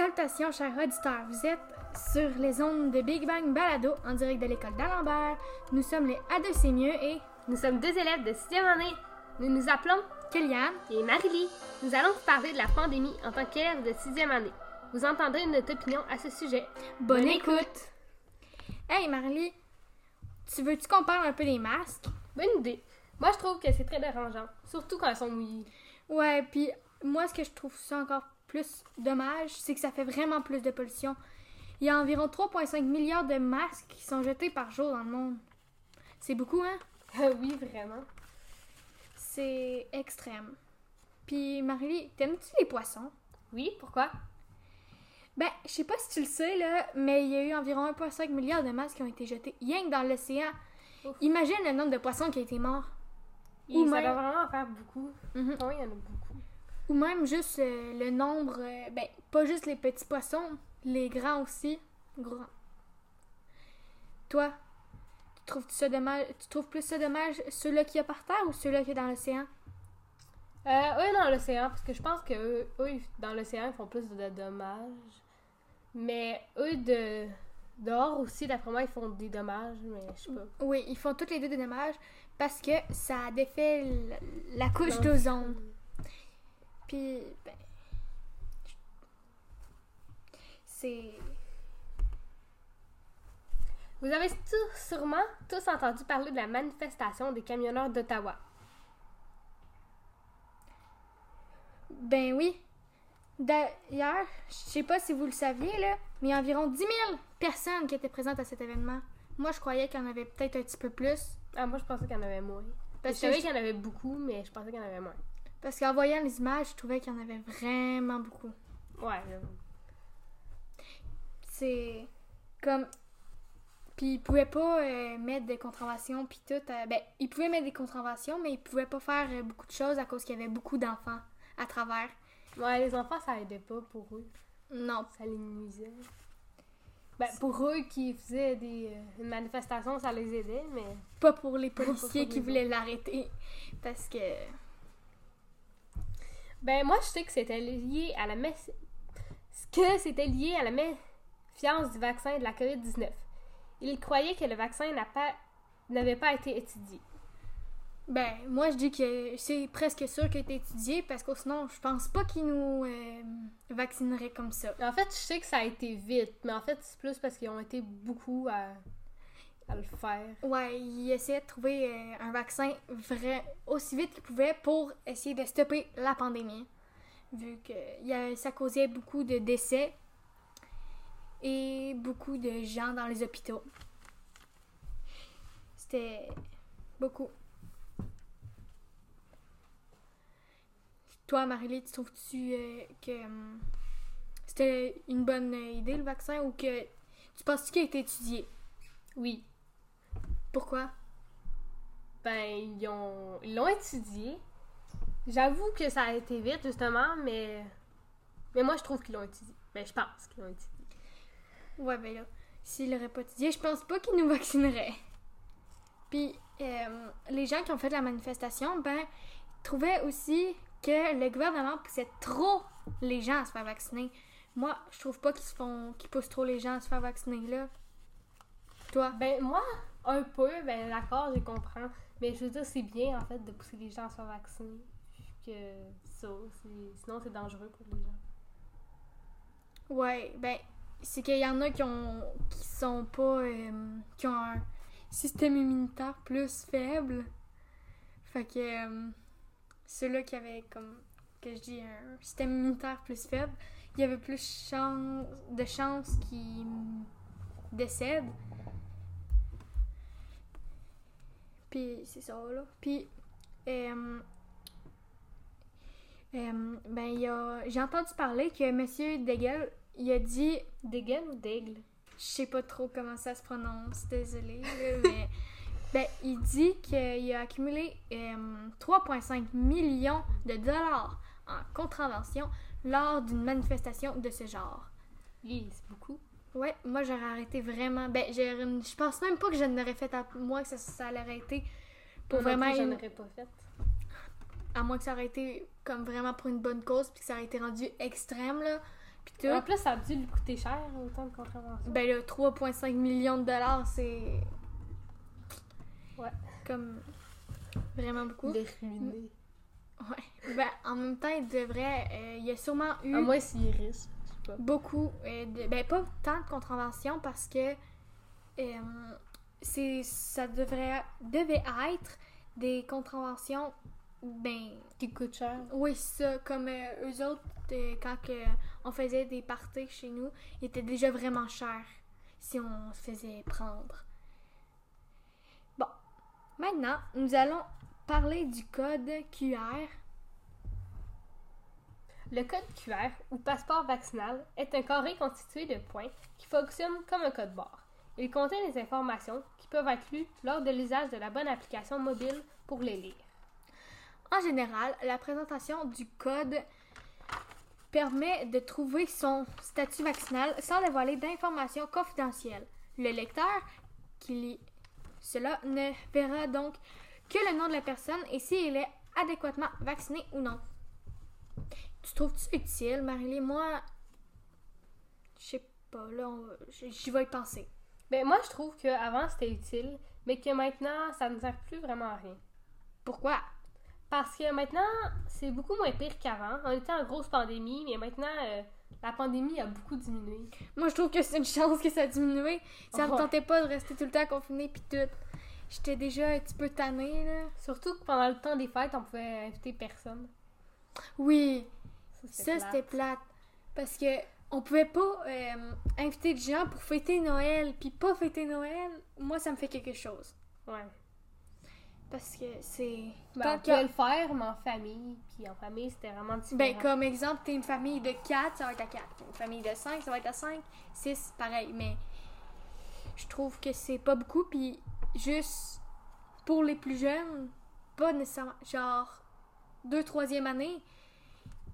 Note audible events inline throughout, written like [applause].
Salutations, chers auditeurs. Vous êtes sur les ondes de Big Bang Balado en direct de l'école d'Alembert. Nous sommes les A2 C'est mieux et Nous sommes deux élèves de 6e année. Nous nous appelons Kéliane. et Marie-Lie. Nous allons vous parler de la pandémie en tant qu'élèves de 6e année. Vous entendrez notre opinion à ce sujet. Bonne écoute. Hey Marlie, tu veux-tu qu'on parle un peu des masques? Bonne idée. Moi, je trouve que c'est très dérangeant, surtout quand elles sont mouillées. Ouais, puis moi, ce que je trouve ça encore plus dommage, c'est que ça fait vraiment plus de pollution. Il y a environ 3,5 milliards de masques qui sont jetés par jour dans le monde. C'est beaucoup, hein? Ah oui, vraiment. C'est extrême. Puis Marie, t'aimes-tu les poissons? Oui, pourquoi? Ben, je sais pas si tu le sais, là, mais il y a eu environ 1,5 milliard de masques qui ont été jetés rien que dans l'océan. Imagine le nombre de poissons qui a été morts. Et Ou ça même- doit vraiment en faire beaucoup. Mhm. Oui, il y en a beaucoup. Ou même juste euh, le nombre, euh, ben, pas juste les petits poissons, les grands aussi. Grands. Toi, tu trouves ça dommage, tu trouves plus ça dommage ceux-là qu'il y a par terre ou ceux-là qu'il y a dans l'océan? Euh, eux dans l'océan, parce que je pense que eux, dans l'océan, ils font plus de dommages. Mais eux, de dehors aussi, d'après moi, ils font des dommages, mais je sais pas. Oui, ils font toutes les deux des dommages parce que ça défait la couche d'ozone. Puis, ben. C'est. Vous avez tous- sûrement tous entendu parler de la manifestation des camionneurs d'Ottawa. Ben oui. D'ailleurs, je sais pas si vous le saviez, là, mais il y a environ 10 000 personnes qui étaient présentes à cet événement. Moi, je croyais qu'il y en avait peut-être un petit peu plus. Ah, moi, je pensais qu'il y en avait moins. Parce je savais qu'il y en avait beaucoup, mais je pensais qu'il y en avait moins. Parce qu'en voyant les images, je trouvais qu'il y en avait vraiment beaucoup. Ouais. C'est comme. Puis ils pouvaient pas euh, mettre des contraventions, puis tout. euh, ben, ils pouvaient mettre des contraventions, mais ils pouvaient pas faire euh, beaucoup de choses à cause qu'il y avait beaucoup d'enfants à travers. Ouais, les enfants, ça aidait pas pour eux. Non. Ça les nuisait. Ben, pour eux qui faisaient des, euh, une manifestation, ça les aidait, mais... Pas pour les policiers qui voulaient l'arrêter. Parce que. Ben, moi, je sais que c'était lié à la que c'était lié à la méfiance du vaccin de la COVID-19. Ils croyaient que le vaccin n'a pas... n'avait pas été étudié. Ben, moi, je dis que c'est presque sûr qu'il a été étudié parce que sinon, je pense pas qu'ils nous euh, vaccineraient comme ça. En fait, je sais que ça a été vite, mais en fait, c'est plus parce qu'ils ont été beaucoup à, à le faire. Ouais, ils essayaient de trouver euh, un vaccin vrai aussi vite qu'ils pouvaient pour essayer de stopper la pandémie. Vu que il ça causait beaucoup de décès et beaucoup de gens dans les hôpitaux. C'était beaucoup. Toi, Marie-Lie, tu trouves-tu euh, que hum, c'était une bonne euh, idée le vaccin ou que tu penses qu'il a été étudié? Oui. Pourquoi? Ben, ils ont ils l'ont étudié. J'avoue que ça a été vite, justement, mais... Mais moi, je trouve qu'ils l'ont étudié. Ben, je pense qu'ils l'ont étudié. Ouais, ben là, s'il l'aurait pas étudié, je pense pas qu'il nous vaccinerait. Puis, euh, les gens qui ont fait la manifestation, ben, trouvaient aussi que le gouvernement poussait trop les gens à se faire vacciner. Moi, je trouve pas qu'ils se font, qu'ils poussent trop les gens à se faire vacciner, là. Toi? Ben, moi, un peu, ben, d'accord, je comprends. Mais je veux dire, c'est bien, en fait, de pousser les gens à se vacciner. Que ça, sinon, c'est dangereux pour les gens. Ouais, ben, c'est qu'il y en a qui ont, qui sont pas, euh, qui ont un système immunitaire plus faible. Fait que euh, ceux-là qui avaient, comme, que je dis, un système immunitaire plus faible, il y avait plus de chances qu'ils décèdent. Puis c'est ça, là. Puis, euh, euh, ben, il a... J'ai entendu parler que Monsieur Degel, il a dit... D'aigle ou d'aigle? Je sais pas trop comment ça se prononce, désolé, [laughs] mais... Ben, il dit qu'il a accumulé euh, 3,5 millions de dollars en contravention lors d'une manifestation de ce genre. Oui, c'est beaucoup. Ouais, moi j'aurais arrêté vraiment. Ben, j'ai- je pense même pas que je n'aurais fait à moi que ça, ça allait été pour Moi vraiment. plus, une- pas fait. À moins que ça aurait été comme vraiment pour une bonne cause, puis que ça aurait été rendu extrême, là. Puis tout. En plus, ça a dû lui coûter cher, autant de contraventions. Ben là, 3,5 millions de dollars, c'est. Ouais. Comme. Vraiment beaucoup. Les ruiner. Ouais. Ben, en même temps, il devrait. euh, il y a sûrement eu À moins s'il est riche. Pas. beaucoup. de, ben, pas tant de contraventions parce que. euh, c'est ça devrait devait être des contraventions. Ben. Qui coûte cher. Oui, ça. Comme euh, eux autres, euh, quand on faisait des parties chez nous, ils étaient déjà vraiment chers si on se faisait prendre. Bon. Maintenant, nous allons parler du code QR. Le code QR ou passeport vaccinal est un carré constitué de points qui fonctionne comme un code barre. Il contient des informations qui peuvent être lues lors de l'usage de la bonne application mobile pour les lire. En général, la présentation du code permet de trouver son statut vaccinal sans dévoiler d'informations confidentielles. Le lecteur qui lit cela ne verra donc que le nom de la personne et s'il est adéquatement vacciné ou non. Tu trouves-tu utile, Marie-Lie? Moi, je sais pas, là, on j'y vais y penser. Ben, moi, je trouve qu'avant c'était utile, mais que maintenant, ça ne sert plus vraiment à rien. Pourquoi? Parce que maintenant, c'est beaucoup moins pire qu'avant. On était en grosse pandémie, mais maintenant, euh, la pandémie a beaucoup diminué. Moi, je trouve que c'est une chance que ça a diminué. Ça me Ouais. tentait pas de rester tout le temps confiné puis tout. J'étais déjà un petit peu tannée, là. Surtout que pendant le temps des fêtes, on pouvait inviter personne. Oui, Ça, c'était plate. Parce que on pouvait pas euh, inviter des gens pour fêter Noël puis pas fêter Noël. Moi, ça me fait quelque chose. Ouais. Parce que c'est... Ben, Quand on que- pouvait le faire, mais en famille. Puis en famille, c'était vraiment différent. Ben, comme exemple, t'es une famille de 4, ça va être à 4. Une famille de 5, ça va être à 5. 6, pareil. Mais je trouve que c'est pas beaucoup. Puis juste pour les plus jeunes, pas nécessairement. Genre, 2 troisième année,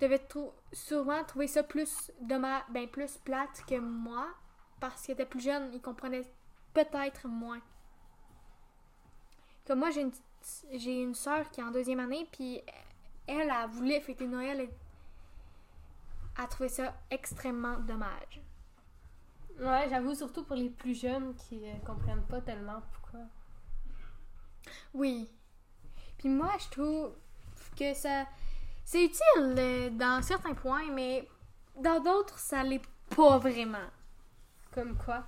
devais trou- sûrement trouver ça plus dommage, ben plus plate que moi. Parce qu'ils étaient plus jeunes, ils comprenaient peut-être moins. Comme moi, j'ai une, petite- j'ai une soeur qui est en deuxième année, puis elle, elle voulait fêter Noël et a trouvé ça extrêmement dommage. Ouais, j'avoue, surtout pour les plus jeunes qui euh, comprennent pas tellement pourquoi. Oui. Puis moi, je trouve que ça. C'est utile euh, dans certains points, mais dans d'autres, ça l'est pas vraiment. Comme quoi?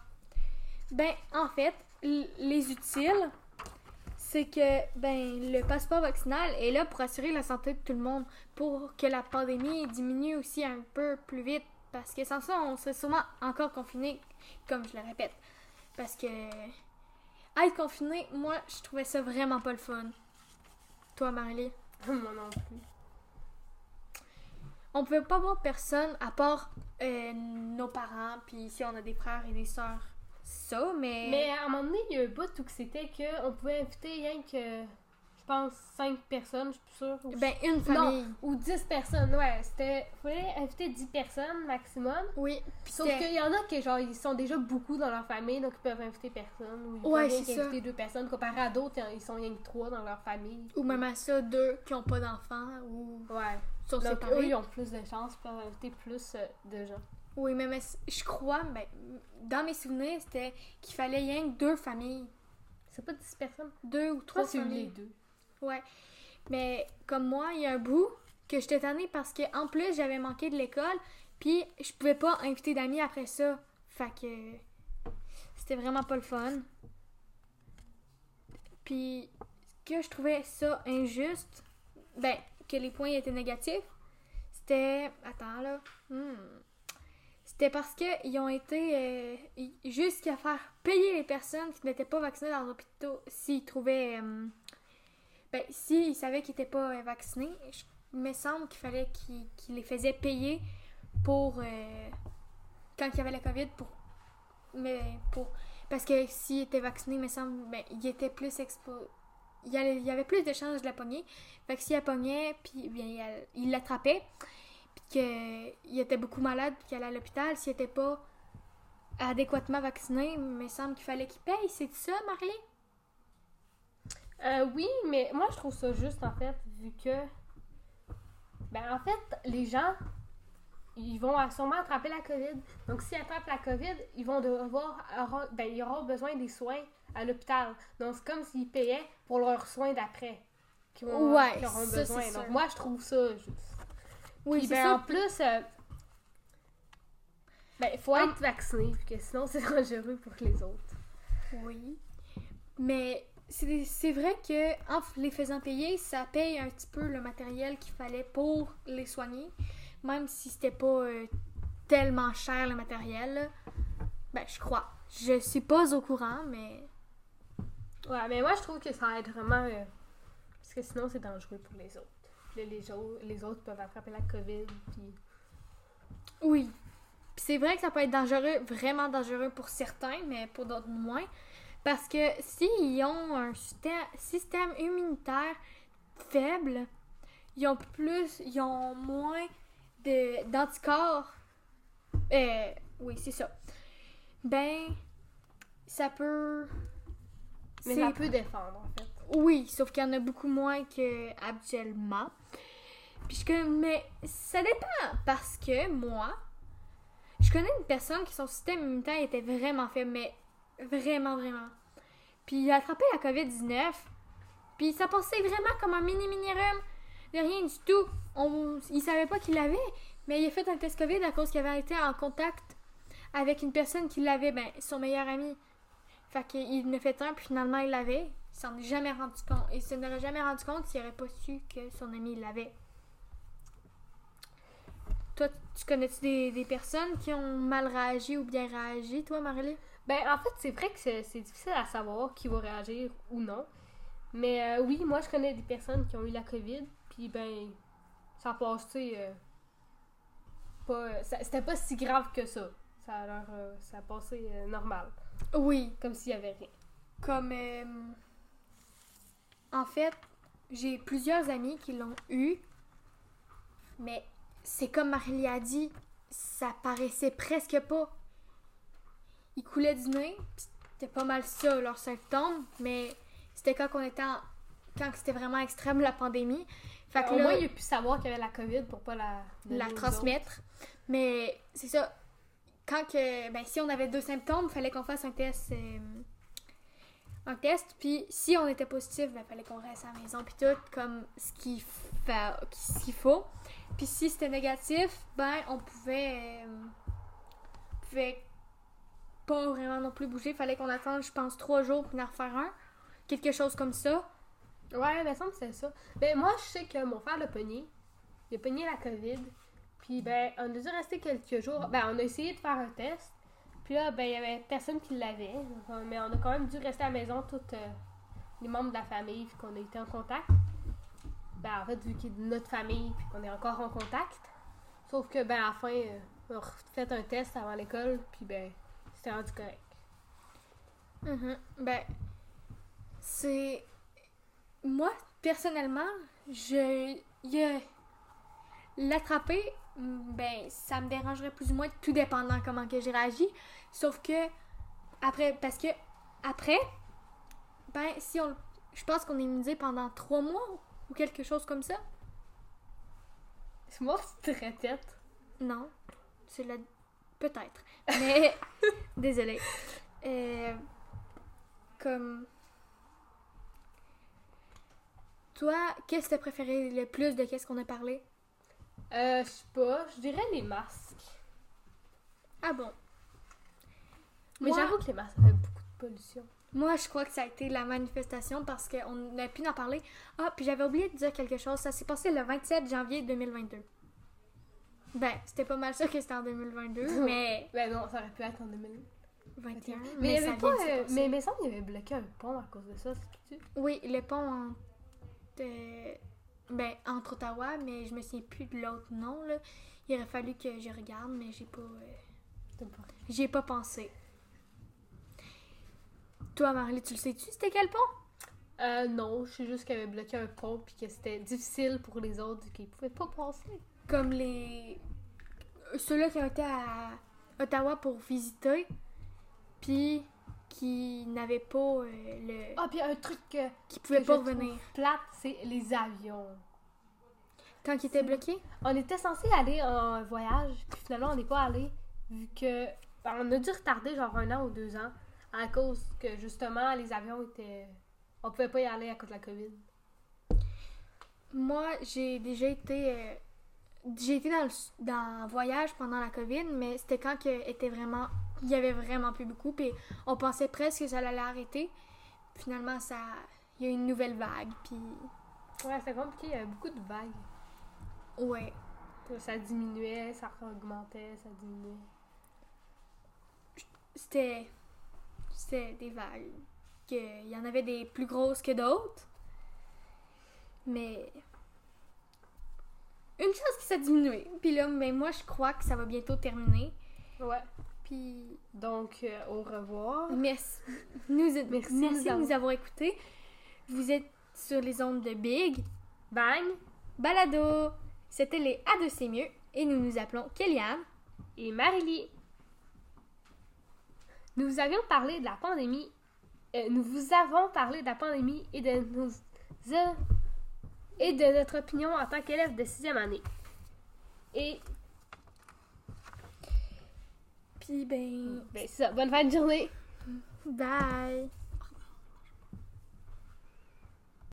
Ben, en fait, les utiles, c'est que ben le passeport vaccinal est là pour assurer la santé de tout le monde, pour que la pandémie diminue aussi un peu plus vite, parce que sans ça, on serait sûrement encore confiné, comme je le répète. Parce que être confiné, moi, je trouvais ça vraiment pas le fun. Toi, Marie, [laughs] Moi non plus. On pouvait pas voir personne à part euh, nos parents, puis si on a des frères et des sœurs, ça, mais. Mais à un moment donné, il y a un bout où que c'était qu'on pouvait inviter rien que, pense, 5 personnes, je suis plus sûre. ou- Ben, une famille. ou 10 personnes, ouais. C'était. fallait inviter 10 personnes maximum. Oui, Sauf qu'il y en a qui, genre, ils sont déjà beaucoup dans leur famille, donc ils peuvent inviter personne. Ou ils Ouais, peuvent rien qu'inviter deux personnes. Comparé à d'autres, ils sont rien que trois dans leur famille. Ou même à ça, deux qui ont pas d'enfants ou Ouais. sont Donc eux, séparés. ils ont plus de chances, ils peuvent inviter plus euh, de gens. Oui, à- je crois, ben, dans mes souvenirs, c'était qu'il fallait rien que deux familles. C'est pas 10 personnes? Deux ou trois eu les familles. deux. Ouais. Mais comme moi, il y a un bout que j'étais tannée parce que en plus, j'avais manqué de l'école, puis je pouvais pas inviter d'amis après ça. Fait que c'était vraiment pas le fun. Puis que je trouvais ça injuste, ben, que les points étaient négatifs, c'était. Attends là. Hmm. C'était parce qu'ils ont été euh, jusqu'à faire payer les personnes qui n'étaient pas vaccinées dans l'hôpital s'ils trouvaient. euh, ben, s'ils savaient qu'ils n'étaient pas euh, vaccinés, il me semble qu'il fallait qu'ils les faisaient payer pour. euh, quand il y avait la COVID, pour. Mais pour. Parce que s'ils étaient vaccinés, il me semble, ben, ils étaient plus expo. Il y, avait plus de chances de la pogner. Fait que s'il la pognait, puis bien, il, l'attrapait, puis qu'il était beaucoup malade, puis qu'il allait à l'hôpital, s'il n'était pas adéquatement vacciné, il me semble qu'il fallait qu'il paye. C'est ça, Marley? Euh, oui, mais moi je trouve ça juste en fait, vu que. Ben en fait, les gens, ils vont sûrement attraper la COVID. Donc, s'ils attrapent la COVID, ils vont devoir, aura- ben, ils auront besoin des soins à l'hôpital. Donc, c'est comme s'ils payaient pour leurs soins d'après. vont- Ouais, qu'ils auront ça, besoin. Donc, sûr. moi, je trouve ça juste. Oui, Puis, ben, ça. en plus, euh, ben, il faut être vacciné, parce que sinon, [laughs] c'est dangereux pour les autres. Oui. Mais c'est vrai que en les faisant payer, ça paye un petit peu le matériel qu'il fallait pour les soigner. Même si c'était pas euh, tellement cher le matériel. Ben, je crois. Je suis pas au courant, mais. Ouais, mais moi, je trouve que ça aide vraiment. euh, parce que sinon, c'est dangereux pour les autres. Puis là, les, autres- les autres peuvent attraper la COVID, puis. Oui. Puis c'est vrai que ça peut être dangereux, vraiment dangereux pour certains, mais pour d'autres moins. Parce que s'ils ont un système, immunitaire faible, ils ont plus, ils ont moins de, d'anticorps. Euh, oui, c'est ça. Ben, ça peut. Mais ça peut défendre, en fait. oui, sauf qu'il y en a beaucoup moins que habituellement. Puis je connais, mais ça dépend parce que moi, je connais une personne qui son système immunitaire était vraiment faible, mais vraiment, vraiment. Puis il a attrapé la COVID-19, puis ça passait vraiment comme un mini mini rhume, de rien du tout. On, il savait pas qu'il l'avait, mais il a fait un test COVID à cause qu'il avait été en contact avec une personne qui l'avait, ben son meilleur ami. Fait qu'il a fait un, puis finalement il l'avait. Il s'en est jamais rendu compte. Il s'en aurait jamais rendu compte s'il aurait pas su que son ami l'avait. Toi, tu connais-tu des, des personnes qui ont mal réagi ou bien réagi, toi, Marie? Ben, en fait, c'est vrai que c'est difficile à savoir qui va réagir ou non. Mais euh, oui, moi, je connais des personnes qui ont eu la COVID, puis ben, ça a passé. euh, pas, C'était pas si grave que ça. Ça a, euh, ça a passé euh, normal. Oui. Comme s'il y avait rien. Comme. en fait, j'ai plusieurs amis qui l'ont eu. Mais c'est comme Marie a dit, ça paraissait presque pas. Ils coulaient du nez, c'était pas mal ça, leurs symptômes. Mais c'était quand on était en- Quand c'était vraiment extrême la pandémie. Fait que Au là, moins, il a pu savoir qu'il y avait la COVID pour pas la, la transmettre. Mais c'est ça. Quand que, ben, si on avait deux symptômes, il fallait qu'on fasse un test. euh, un test. Puis si on était positif, ben, il fallait qu'on reste à la maison. Puis tout, comme ce qu'il ce qu'il faut. Puis si c'était négatif, ben, on pouvait. euh, on pouvait pas vraiment non plus bouger. Il fallait qu'on attende, je pense, trois jours pour en refaire un. Quelque chose comme ça. Ouais, il me semble que c'est ça. Ben, moi, je sais que mon frère l'a pogné. Il a pogné la COVID. Puis, ben, on a dû rester quelques jours. Ben, on a essayé de faire un test. Puis là, ben, il y avait personne qui l'avait. Mais on a quand même dû rester à la maison, tous euh, les membres de la famille, puis qu'on a été en contact. Ben, en fait, vu qu'il est de notre famille, puis qu'on est encore en contact. Sauf que, ben, à la fin, euh, on a fait un test avant l'école, puis ben, c'était rendu correct. Mhm. Ben, c'est. Moi, personnellement, je. L'attraper, mm, ben, ça me dérangerait plus ou moins, tout dépendant comment que j'ai réagi. Sauf que, après, parce que, après, ben, si on. Je pense qu'on est immunisé pendant trois mois ou quelque chose comme ça. C'est moi, c'est très tête. Non, c'est la. Peut-être. Mais. [laughs] Désolée. Euh, Comme. Toi, qu'est-ce que t'as préféré le plus de qu'est-ce qu'on a parlé? Euh, je sais pas, je dirais les masques. Ah bon? Mais Moi- j'avoue que les masques, fait beaucoup de pollution. Moi, je crois que ça a été la manifestation parce qu'on a pu en parler. Ah, puis j'avais oublié de dire quelque chose. Ça s'est passé le 27 janvier 2022. Ben, c'était pas mal sûr que c'était en 2022, [laughs] mais Ben non, ça aurait pu être en 2000. 21. Mais, il y avait pas. euh, mais, mais ça, il avait bloqué un pont à cause de ça, c'est tu? Oui, le pont entre, euh, ben, entre Ottawa, mais je me souviens plus de l'autre nom. Là. Il aurait fallu que je regarde, mais j'ai pas, euh, j'y ai pas pensé. Toi, Marley, tu le sais-tu, c'était quel pont? Euh, non, je sais juste qu'il avait bloqué un pont puis que c'était difficile pour les autres qui pouvaient pas passer. Comme les. Ceux-là qui ont été à Ottawa pour visiter, puis qui n'avaient pas euh, le. Ah, puis un truc que, qui pouvaient que pas revenir. plate, c'est les avions. Quand il était bloqué? On était censé aller en voyage, puis finalement, on n'est pas allé, vu que. ben, on a dû retarder genre un an ou deux ans, à cause que justement, les avions étaient. On pouvait pas y aller à cause de la COVID. Moi, j'ai déjà été. J'ai été dans, le, dans un voyage pendant la COVID, mais c'était quand que était vraiment. Il y avait vraiment plus beaucoup, puis on pensait presque que ça allait arrêter. Finalement, ça. Il y a eu une nouvelle vague, puis. Ouais, c'était compliqué, il y avait beaucoup de vagues. Ouais. Ça diminuait, ça augmentait, ça diminuait. C'était. C'était des vagues. Que, il y en avait des plus grosses que d'autres. Mais. Une chose que ça a diminué. Puis là, mais moi, je crois que ça va bientôt terminer. Ouais. Puis. Donc, euh, au revoir. Merci. Nous, Merci merci, de nous de avoir- nous avoir écoutés. Vous êtes sur les ondes de Big. Bang! Balado. C'était les A de C'est mieux. Et nous nous appelons Kéliane. et Marily. Nous vous avions parlé de la pandémie. euh, nous vous avons parlé de la pandémie et de nos et de notre opinion en tant qu'élève de sixième année. Et Puis ben. ben, c'est ça. Bonne fin de journée. Bye.